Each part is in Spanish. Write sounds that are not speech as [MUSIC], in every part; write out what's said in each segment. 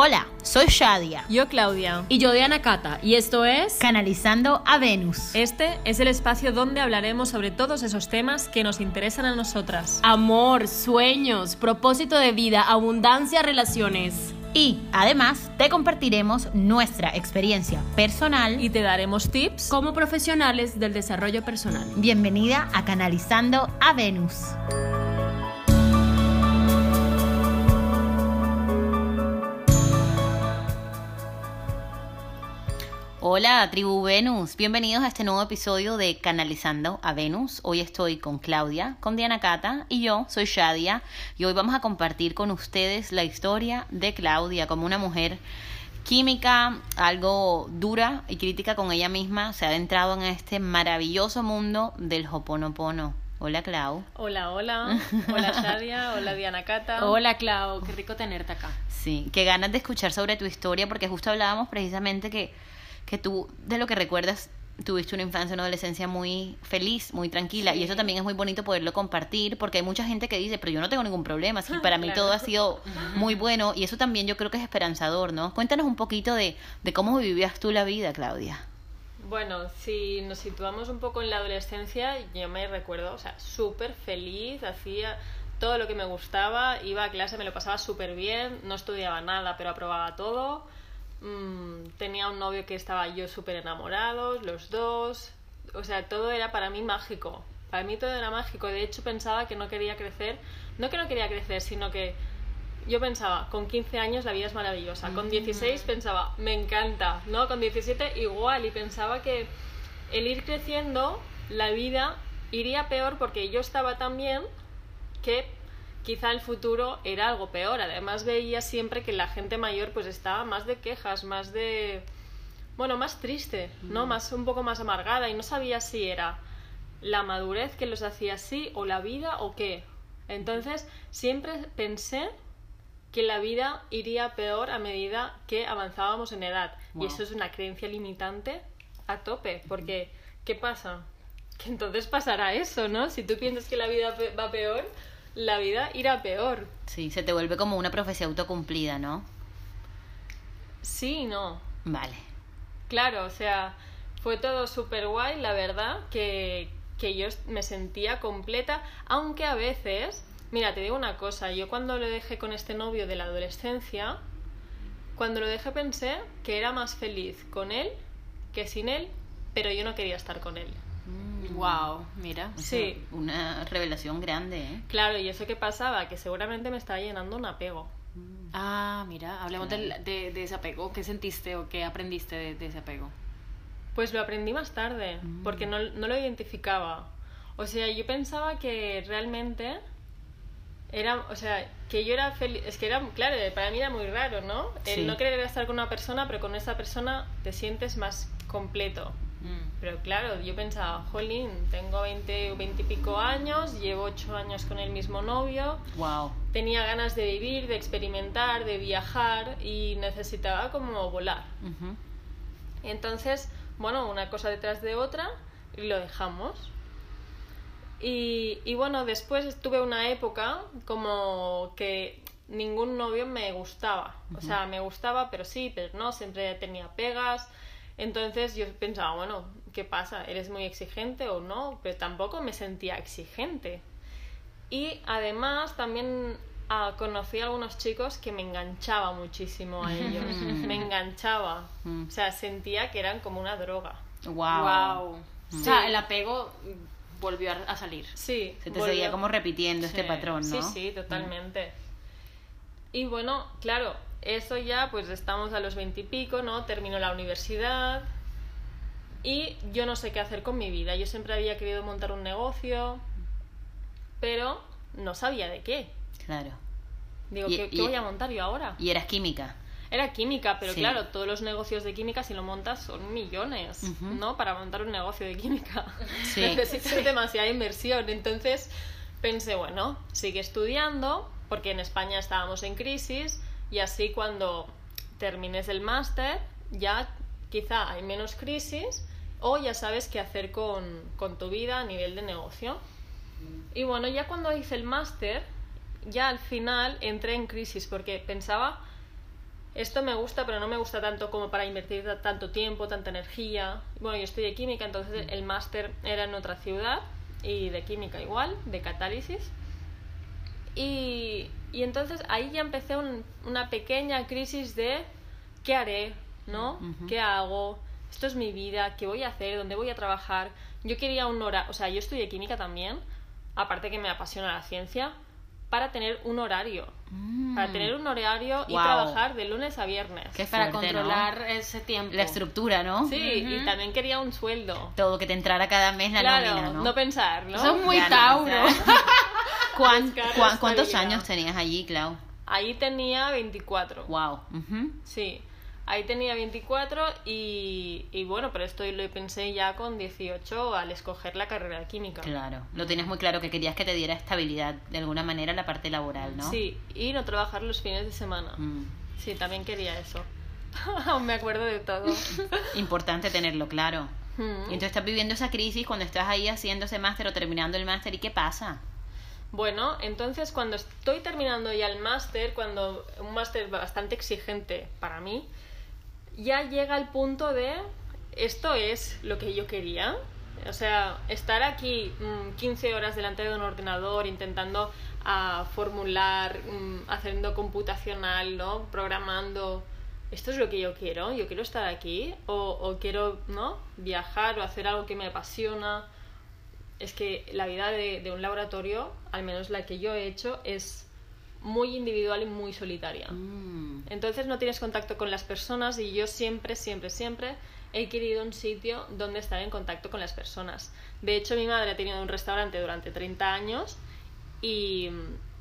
Hola, soy Shadia. Yo Claudia. Y yo Diana Cata. Y esto es Canalizando a Venus. Este es el espacio donde hablaremos sobre todos esos temas que nos interesan a nosotras. Amor, sueños, propósito de vida, abundancia, relaciones. Y además te compartiremos nuestra experiencia personal Y te daremos tips. Como profesionales del desarrollo personal. Bienvenida a Canalizando a Venus. Hola, tribu Venus. Bienvenidos a este nuevo episodio de Canalizando a Venus. Hoy estoy con Claudia, con Diana Cata y yo soy Shadia. Y hoy vamos a compartir con ustedes la historia de Claudia como una mujer química, algo dura y crítica con ella misma. Se ha adentrado en este maravilloso mundo del Hoponopono. Hola, Clau. Hola, hola. [LAUGHS] Hola Shadia, hola Diana Cata. Hola Clau, qué rico tenerte acá. Sí, qué ganas de escuchar sobre tu historia porque justo hablábamos precisamente que, que tú, de lo que recuerdas, tuviste una infancia, una adolescencia muy feliz, muy tranquila y eso también es muy bonito poderlo compartir porque hay mucha gente que dice, pero yo no tengo ningún problema, [LAUGHS] para mí Claro. todo ha sido muy bueno y eso también yo creo que es esperanzador, ¿no? Cuéntanos un poquito de, de cómo vivías tú la vida, Claudia. Bueno, si nos situamos un poco en la adolescencia, yo me recuerdo, o sea, súper feliz, hacía todo lo que me gustaba, iba a clase, me lo pasaba súper bien, no estudiaba nada, pero aprobaba todo. Mm, tenía un novio que estaba yo súper enamorados, los dos. O sea, todo era para mí mágico. Para mí todo era mágico. De hecho, pensaba que no quería crecer. No que no quería crecer, sino que yo pensaba, con 15 años la vida es maravillosa. Con 16 pensaba, me encanta, ¿no? Con 17 igual. Y pensaba que el ir creciendo, la vida iría peor porque yo estaba tan bien que quizá el futuro era algo peor. Además veía siempre que la gente mayor pues estaba más de quejas, más de... Bueno, más triste, ¿no? Más, un poco más amargada y no sabía si era la madurez que los hacía así o la vida o qué. Entonces siempre pensé que la vida iría peor a medida que avanzábamos en edad. Wow. Y eso es una creencia limitante a tope, porque ¿qué pasa? Que entonces pasará eso, ¿no? Si tú piensas que la vida va peor, la vida irá peor. Sí, se te vuelve como una profecía autocumplida, ¿no? Sí no. Vale. Claro, o sea, fue todo súper guay, la verdad, que, que yo me sentía completa, aunque a veces, mira, te digo una cosa, yo cuando lo dejé con este novio de la adolescencia, cuando lo dejé pensé que era más feliz con él que sin él, pero yo no quería estar con él. Wow, mira. O sea, Sí. Una revelación grande, ¿eh? Claro, y eso que pasaba, que seguramente me estaba llenando un apego. Ah, mira, hablemos de, de ese apego. ¿Qué sentiste o qué aprendiste de, de ese apego? Pues lo aprendí más tarde, porque no, no lo identificaba. O sea, yo pensaba que realmente era, o sea, que yo era feliz, es que era, claro, para mí era muy raro, ¿no? El Sí. no querer estar con una persona, pero con esa persona te sientes más completo. Pero claro, yo pensaba, jolín, tengo 20 o 20 y pico años, llevo 8 años con el mismo novio, Wow. tenía ganas de vivir, de experimentar, de viajar y necesitaba como volar. Entonces, bueno, una cosa detrás de otra y lo dejamos. Y, y bueno, después tuve una época como que ningún novio me gustaba. O sea, me gustaba, pero sí, pero no, siempre tenía pegas. Entonces yo pensaba, bueno, ¿qué pasa? ¿Eres muy exigente o no? Pero tampoco me sentía exigente. Y además también ah, conocí a algunos chicos que me enganchaba muchísimo a [LAUGHS] ellos. me enganchaba. Mm. O sea, sentía que eran como una droga. Wow. Wow. O sea, el apego volvió a, salir. Sí. Se te volvió- seguía como repitiendo este patrón, ¿no? Sí, sí, totalmente. Y bueno, claro, eso ya, pues estamos a los veintipico, ¿no? Termino la universidad y yo no sé qué hacer con mi vida. Yo siempre había querido montar un negocio, pero no sabía de qué. Claro. Digo, Y- ¿qué, qué y- voy a montar yo ahora? Y eras química. Era química, pero Sí. claro, todos los negocios de química, si lo montas, son millones. ¿no? Para montar un negocio de química. [LAUGHS] Sí. Necesitas demasiada inversión. Entonces pensé, bueno, sigue estudiando, porque en España estábamos en crisis, y así cuando termines el máster, ya quizá hay menos crisis, o ya sabes qué hacer con, con tu vida a nivel de negocio. Y bueno, ya cuando hice el máster, ya al final entré en crisis, porque pensaba esto me gusta, pero no me gusta tanto como para invertir ta- tanto tiempo, tanta energía. Bueno, yo estudié química, entonces el máster era en otra ciudad y de química igual, de catálisis. Y, y entonces ahí ya empecé un- una pequeña crisis de qué haré, ¿no? Ujú. ¿Qué hago? Esto es mi vida, ¿qué voy a hacer? ¿Dónde voy a trabajar? Yo quería un horario, o sea, yo estudié química también, aparte que me apasiona la ciencia, para tener un horario. Para tener un horario y Guau. trabajar de lunes a viernes. Qué Para fuerte, ¿no? controlar ese tiempo. La estructura, ¿no? Sí, Ujú. y también quería un sueldo. Todo que te entrara cada mes la claro, nómina, ¿no? pensar, ¿no? Eso es muy Ya no Tauro. [LAUGHS] ¿Cuán- ¿Cuántos años tenías allí, Clau? Ahí tenía 24. Wow. Ujú. Sí, ahí tenía 24 y, y bueno, pero esto lo pensé ya con 18 al escoger la carrera de química. Claro. Lo tenías muy claro que querías que te diera estabilidad de alguna manera la parte laboral, ¿no? Sí, y no trabajar los fines de semana. Mm. Sí, también quería eso. [LAUGHS] Aún me acuerdo de todo. [LAUGHS] Importante tenerlo claro. Mm. Y entonces estás viviendo esa crisis cuando estás ahí haciendo ese máster o terminando el máster y qué pasa. Bueno, entonces cuando estoy terminando ya el máster, cuando un máster bastante exigente para mí, ya llega el punto de esto es lo que yo quería. O sea, estar aquí mm, 15 horas delante de un ordenador intentando ah, formular, mm, haciendo computacional, ¿no? Programando. Esto es lo que yo quiero. Yo quiero estar aquí o, o quiero, ¿no? Viajar o hacer algo que me apasiona es que la vida de, de un laboratorio, al menos la que yo he hecho, es muy individual y muy solitaria. Mm. Entonces no tienes contacto con las personas y yo siempre, siempre, siempre he querido un sitio donde estar en contacto con las personas. De hecho, mi madre ha tenido un restaurante durante 30 años y,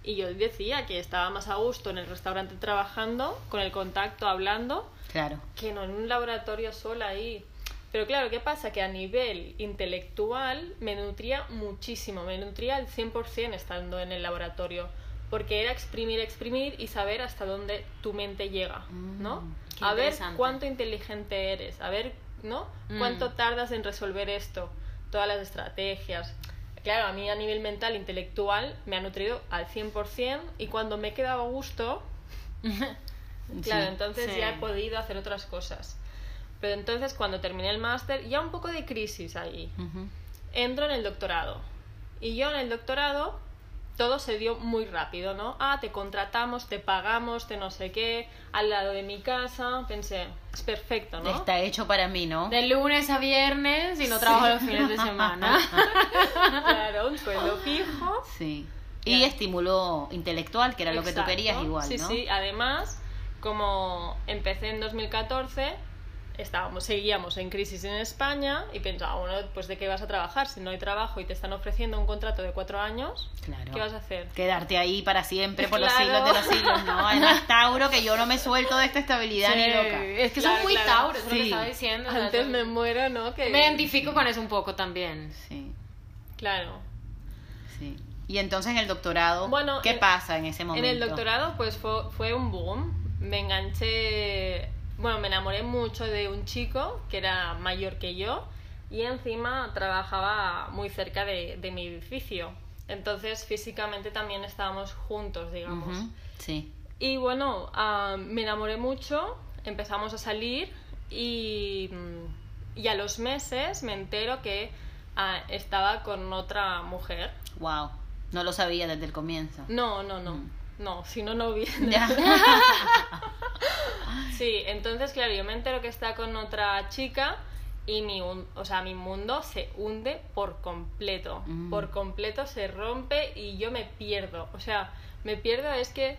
y yo decía que estaba más a gusto en el restaurante trabajando, con el contacto, hablando, Claro. que no en un laboratorio sola ahí. Pero claro, ¿qué pasa? Que a nivel intelectual me nutría muchísimo, me nutría al 100% estando en el laboratorio, porque era exprimir, exprimir y saber hasta dónde tu mente llega, ¿no? Mm, qué a ver cuánto inteligente eres, a ver, ¿no? Mm. Cuánto tardas en resolver esto, todas las estrategias. Claro, a mí a nivel mental, intelectual, me ha nutrido al 100% y cuando me he quedado a gusto, [LAUGHS] Claro, Sí. entonces Sí. ya he podido hacer otras cosas. Pero entonces cuando terminé el máster, ya un poco de crisis ahí. Entro en el doctorado. Y yo en el doctorado todo se dio muy rápido, ¿no? Ah, te contratamos, te pagamos, te no sé qué, al lado de mi casa. Pensé, es perfecto, ¿no? Está hecho para mí, ¿no? De lunes a viernes y no trabajo los fines de semana. [LAUGHS] Claro, un sueldo fijo. Sí. Y Ya. estímulo intelectual, que era lo que tú querías igual, Sí, ¿no? sí. Además, como empecé en 2014, estábamos, seguíamos en crisis en España y pensaba, bueno, pues ¿de qué vas a trabajar? Si no hay trabajo y te están ofreciendo un contrato de cuatro años, Claro. ¿qué vas a hacer? Quedarte ahí para siempre, por los siglos de los siglos, ¿no? Además, [LAUGHS] Tauro, que yo no me suelto de esta estabilidad ni loca. Es que Claro, son muy claro. Tauro, es lo que Sí. estaba diciendo. o sea, Antes me muero, ¿no? Que... me identifico con eso un poco también. Sí, Claro. sí. Y entonces en el doctorado, Bueno, ¿qué en- pasa en ese momento? En el doctorado, pues fue, fue un boom. Me enganché. Bueno, me enamoré mucho de un chico que era mayor que yo y encima trabajaba muy cerca de, de mi edificio. Entonces, físicamente también estábamos juntos, digamos. Sí. Y bueno, ah, me enamoré mucho, empezamos a salir y, mm, y a los meses me entero que ah, estaba con otra mujer. Wow. No lo sabía desde el comienzo. No, no, no. Mm. No, si no, no hubiera. Ya. [LAUGHS] Sí, entonces, claro, yo me entero que está con otra chica y mi, un- o sea, mi mundo se hunde por completo. Mm. Por completo se rompe y yo me pierdo. O sea, me pierdo es que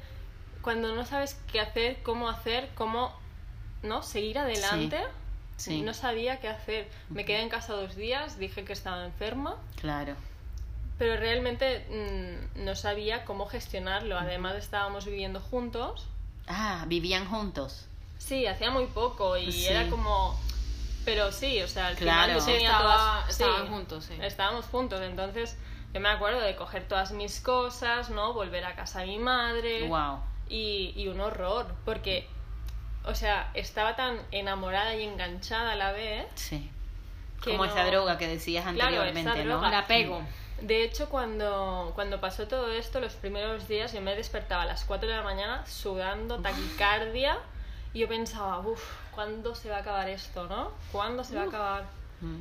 cuando no sabes qué hacer, cómo hacer, cómo no seguir adelante, Sí. no sabía qué hacer. Me quedé en casa dos días, dije que estaba enferma, Claro. Pero realmente mm, no sabía cómo gestionarlo. Además estábamos viviendo juntos. Ah, vivían juntos. Sí, hacía muy poco y Sí. era como... Pero sí, o sea, al final Claro. yo tenía Estaba- todas... estaban sí, juntos, sí. Estábamos juntos, entonces yo me acuerdo de coger todas mis cosas, ¿no? Volver a casa de mi madre. Wow. Y, y un horror, porque, o sea, estaba tan enamorada y enganchada a la vez. Sí. Que Como no- esa droga que decías Claro, anteriormente, esa ¿no? droga. El apego. De hecho, cuando, cuando pasó todo esto, los primeros días yo me despertaba a las 4 de la mañana sudando, taquicardia Y yo pensaba, uff, ¿cuándo se va a acabar esto, no? ¿Cuándo se va a acabar? Mm.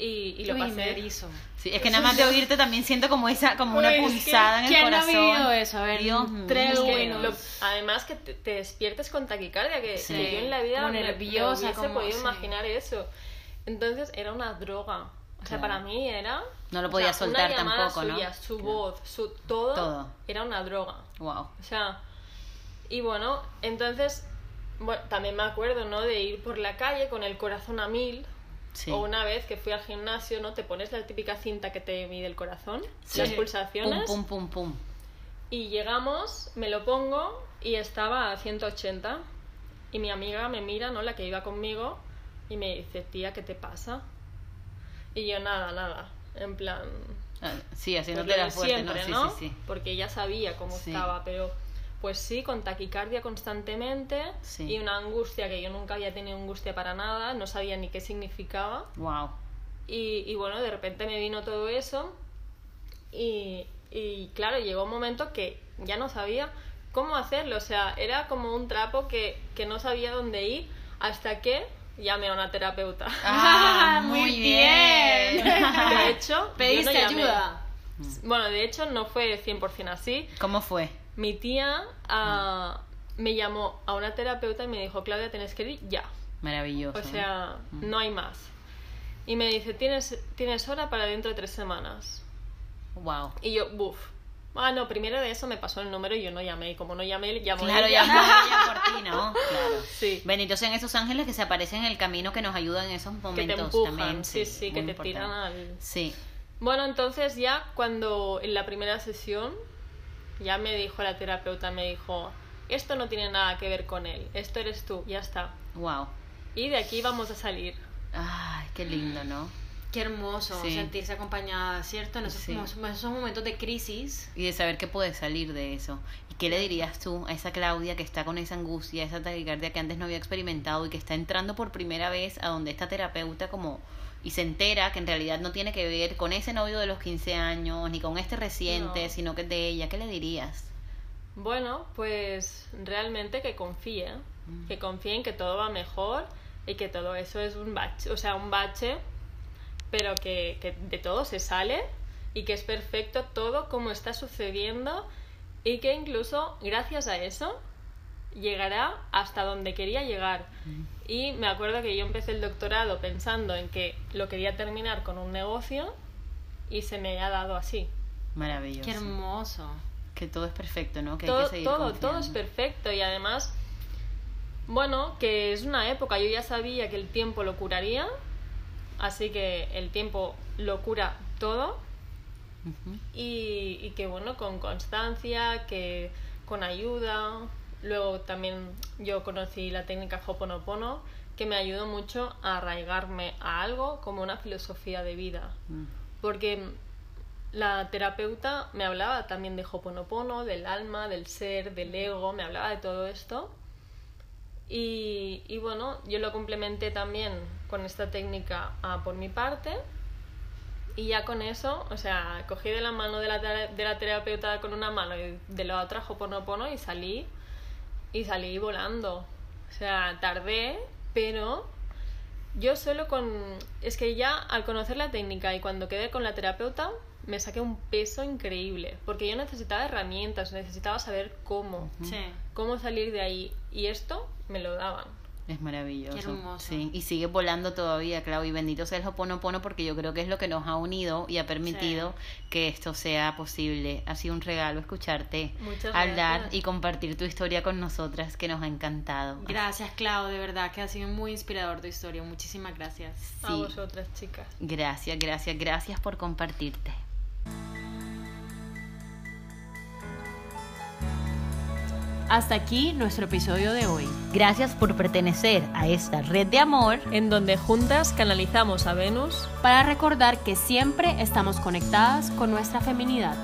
Y, y lo Uy, pasé. me erizo. Sí, es que nada más de oírte también siento como esa, como una pulsada en el ¿quién no ha corazón. eso? A ver, Dios mío. tres Es que buenos. lo- además que te, te despiertes con taquicardia, que, Sí. que yo en la vida Como me- me nerviosa, hubiese como- podido sí. imaginar eso. Entonces era una droga. O sea, para mí era... No lo o podía sea, soltar una llamada tampoco, ¿no? suya, su Claro. voz, su todo, Todo. era una droga. Wow. O sea, y bueno, entonces, bueno, también me acuerdo, ¿no? De ir por la calle con el corazón a mil. Sí. O una vez que fui al gimnasio, ¿no? Te pones la típica cinta que te mide el corazón, Sí. las pulsaciones. Pum, pum, pum, pum. Y llegamos, me lo pongo y estaba a 180. Y mi amiga me mira, ¿no? La que iba conmigo, y me dice, tía, ¿qué te pasa? Y yo, nada, nada. En plan, Ah, Sí, haciéndote la fuerte, siempre, ¿no? ¿no? Sí, sí, sí. Porque ya sabía cómo estaba, pero pues sí, con taquicardia constantemente Sí. y una angustia que yo nunca había tenido angustia para nada, no sabía ni qué significaba. Wow. Y, y bueno, de repente me vino todo eso y, y claro, llegó un momento que ya no sabía cómo hacerlo, o sea, era como un trapo que, que no sabía dónde ir hasta que llamé a una terapeuta. Ah, [LAUGHS] muy bien. [LAUGHS] De hecho, ¿Pediste no ayuda? Bueno, de hecho no fue 100% así. ¿Cómo fue? Mi tía ah, me llamó a una terapeuta y me dijo, Claudia, tienes que ir ya. Maravilloso. O sea, no hay más. Y me dice, tienes, tienes hora para dentro de tres semanas. Wow. Y yo, buf. Ah, no, primero de eso me pasó el número y yo no llamé. Y como no llamé, llamó Claro, ella. ya ella por [LAUGHS] ti, ¿no? Claro. Sí. Benditos sean esos ángeles que se aparecen en el camino que nos ayudan en esos Que momentos te empujan, también. sí, sí, que te tiran al... Sí. Bueno, entonces ya cuando en la primera sesión ya me dijo la terapeuta, me dijo, esto no tiene nada que ver con él, esto eres tú, ya está. Wow. Y de aquí vamos a salir. Ay, qué lindo, ¿no? Qué hermoso Sí. sentirse acompañada, ¿cierto? En esos, Sí. en esos momentos de crisis. Y de saber que puedes salir de eso. ¿Y qué le dirías tú a esa Claudia que está con esa angustia, esa taquicardia que antes no había experimentado y que está entrando por primera vez a donde esta terapeuta como y se entera que en realidad no tiene que ver con ese novio de los 15 años ni con este reciente, No. sino que es de ella? ¿Qué le dirías? Bueno, pues realmente que confíe, que confíe en que todo va mejor y que todo eso es un bache, o sea, un bache, pero que, que de todo se sale y que es perfecto todo como está sucediendo y que incluso gracias a eso llegará hasta donde quería llegar. Y me acuerdo que yo empecé el doctorado pensando en que lo quería terminar con un negocio y se me ha dado así. Maravilloso. Qué hermoso. Que todo es perfecto, ¿no? Que hay todo, que seguir todo, todo confiando. es perfecto y además, bueno, que es una época, yo ya sabía que el tiempo lo curaría, así que el tiempo lo cura todo y que bueno, con constancia, que con ayuda, luego también yo conocí la técnica Hoponopono que me ayudó mucho a arraigarme a algo como una filosofía de vida Mm. porque la terapeuta me hablaba también de Hoponopono, del alma, del ser, del ego, me hablaba de todo esto. Y, y bueno, yo lo complementé también con esta técnica ah, por mi parte. Y ya con eso, o sea, cogí de la mano de la, de la terapeuta con una mano y de la otra Hoponopono y salí. Y salí volando. O sea, tardé, pero yo solo con... Es que ya al conocer la técnica y cuando quedé con la terapeuta, me saqué un peso increíble, porque yo necesitaba herramientas, necesitaba saber cómo, Sí. cómo salir de ahí. Y esto me lo daban. Es maravilloso. Qué hermoso. Sí, y sigue volando todavía, Clau, y bendito sea el Hoponopono porque yo creo que es lo que nos ha unido y ha permitido que esto sea posible. Ha sido un regalo escucharte Muchas hablar gracias. y compartir tu historia con nosotras que nos ha encantado. Gracias, Clau, de verdad que ha sido muy inspirador tu historia. Muchísimas gracias. A vosotras, chicas. Gracias, gracias, gracias por compartirte. Hasta aquí nuestro episodio de hoy. Gracias por pertenecer a esta red de amor. En donde juntas canalizamos a Venus Para recordar que siempre estamos conectadas con nuestra feminidad.